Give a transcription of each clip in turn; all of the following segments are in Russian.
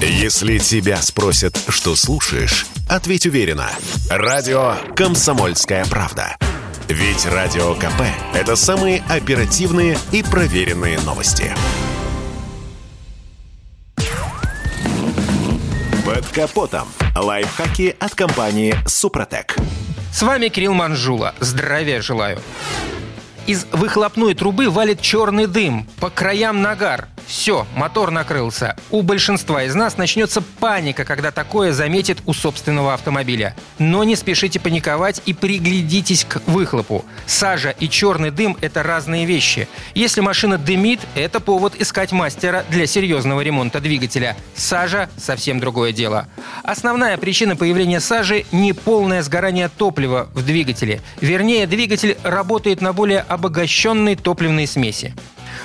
Если тебя спросят, что слушаешь, ответь уверенно. Радио «Комсомольская правда». Ведь Радио КП – это самые оперативные и проверенные новости. Под капотом. Лайфхаки от компании «Супротек». С вами Кирилл Манжула. Здравия желаю. Из выхлопной трубы валит черный дым, по краям нагар. Все, мотор накрылся. У большинства из нас начнется паника, когда такое заметит у собственного автомобиля. Но не спешите паниковать и приглядитесь к выхлопу. Сажа и черный дым – это разные вещи. Если машина дымит, это повод искать мастера для серьезного ремонта двигателя. Сажа – совсем другое дело. Основная причина появления сажи – неполное сгорание топлива в двигателе. Вернее, двигатель работает на более обогащенной топливной смеси.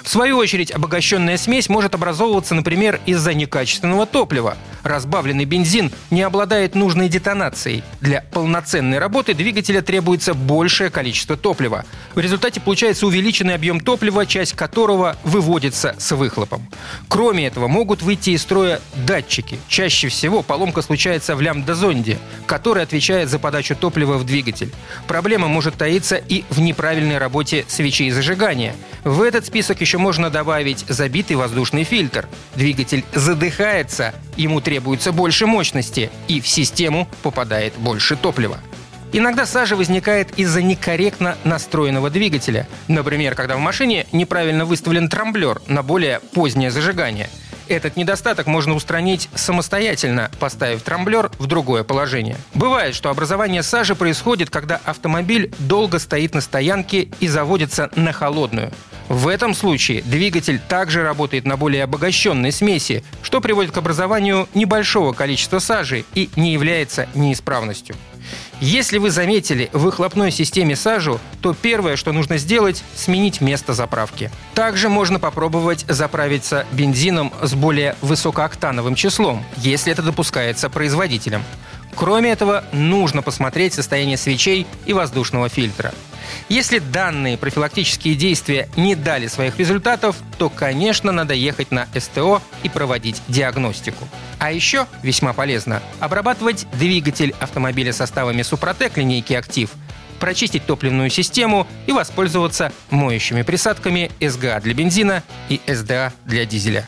В свою очередь, обогащенная смесь может образовываться, например, из-за некачественного топлива. Разбавленный бензин не обладает нужной детонацией. Для полноценной работы двигателя требуется большее количество топлива. В результате получается увеличенный объем топлива, часть которого выводится с выхлопом. Кроме этого, могут выйти из строя датчики. Чаще всего поломка случается в лямбда-зонде, который отвечает за подачу топлива в двигатель. Проблема может таиться и в неправильной работе свечей зажигания. В этот список еще можно добавить забитый воздушный фильтр. Двигатель задыхается, ему требуется больше мощности, и в систему попадает больше топлива. Иногда сажа возникает из-за некорректно настроенного двигателя. Например, когда в машине неправильно выставлен трамблер на более позднее зажигание – этот недостаток можно устранить самостоятельно, поставив трамблер в другое положение. Бывает, что образование сажи происходит, когда автомобиль долго стоит на стоянке и заводится на холодную. В этом случае двигатель также работает на более обогащенной смеси, что приводит к образованию небольшого количества сажи и не является неисправностью. Если вы заметили в выхлопной системе сажу, то первое, что нужно сделать – сменить место заправки. Также можно попробовать заправиться бензином с более высокооктановым числом, если это допускается производителем. Кроме этого, нужно посмотреть состояние свечей и воздушного фильтра. Если данные профилактические действия не дали своих результатов, то, конечно, надо ехать на СТО и проводить диагностику. А еще весьма полезно обрабатывать двигатель автомобиля составами Супротек линейки «Актив», прочистить топливную систему и воспользоваться моющими присадками СГА для бензина и СДА для дизеля.